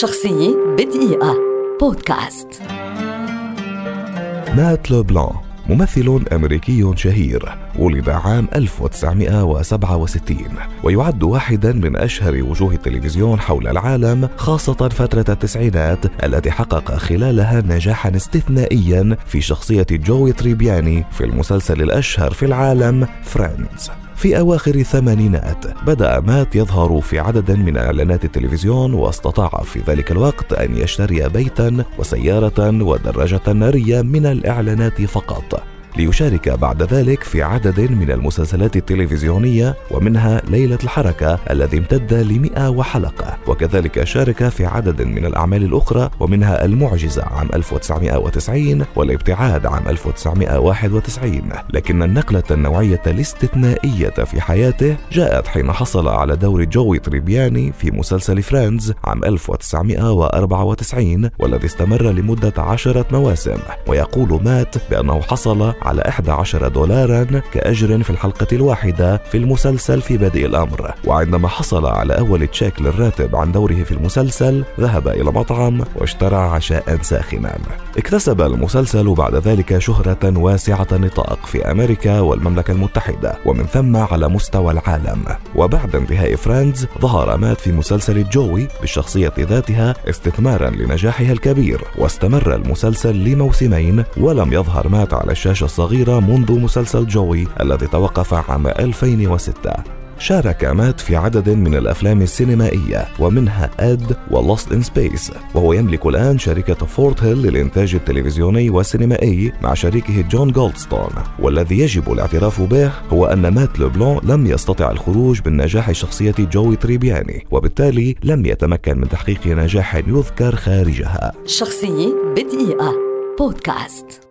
شخصية بدقيقة. بودكاست. مات لوبلان ممثل أمريكي شهير ولد عام 1967 ويعد واحدا من أشهر وجوه التلفزيون حول العالم خاصة فترة التسعينات التي حقق خلالها نجاحا استثنائيا في شخصية جوي تريبياني في المسلسل الأشهر في العالم فريندز. في أواخر الثمانينات بدأ مات يظهر في عدد من إعلانات التلفزيون واستطاع في ذلك الوقت أن يشتري بيتا وسيارة ودراجة نارية من الإعلانات فقط. ليشارك بعد ذلك في عدد من المسلسلات التلفزيونية ومنها ليلة الحركة الذي امتد لمئة حلقة وكذلك شارك في عدد من الأعمال الأخرى ومنها المعجزة عام 1990 والابتعاد عام 1991 لكن النقلة النوعية الاستثنائية في حياته جاءت حين حصل على دور جوي تريبياني في مسلسل فريندز عام 1994 والذي استمر لمدة عشرة مواسم. ويقول مات بأنه حصل على 11 دولارا كأجر في الحلقة الواحدة في المسلسل في بدء الأمر. وعندما حصل على أول تشيك للراتب عن دوره في المسلسل ذهب إلى مطعم واشترى عشاء ساخنا. اكتسب المسلسل بعد ذلك شهرة واسعة النطاق في أمريكا والمملكة المتحدة ومن ثم على مستوى العالم. وبعد انتهاء فريندز ظهر مات في مسلسل جوي بالشخصية ذاتها استثمارا لنجاحها الكبير. واستمر المسلسل لموسمين ولم يظهر مات على الشاشة الصغيرة منذ مسلسل جوي الذي توقف عام 2006 شارك مات في عدد من الأفلام السينمائية ومنها أد ولوست إن سبيس وهو يملك الآن شركة فورت هيل للإنتاج التلفزيوني والسينمائي مع شريكه جون جولدستون. والذي يجب الاعتراف به هو أن مات لوبلون لم يستطع الخروج من نجاح شخصية جوي تريبياني وبالتالي لم يتمكن من تحقيق نجاح يذكر خارجها. شخصية بدقيقة. بودكاست.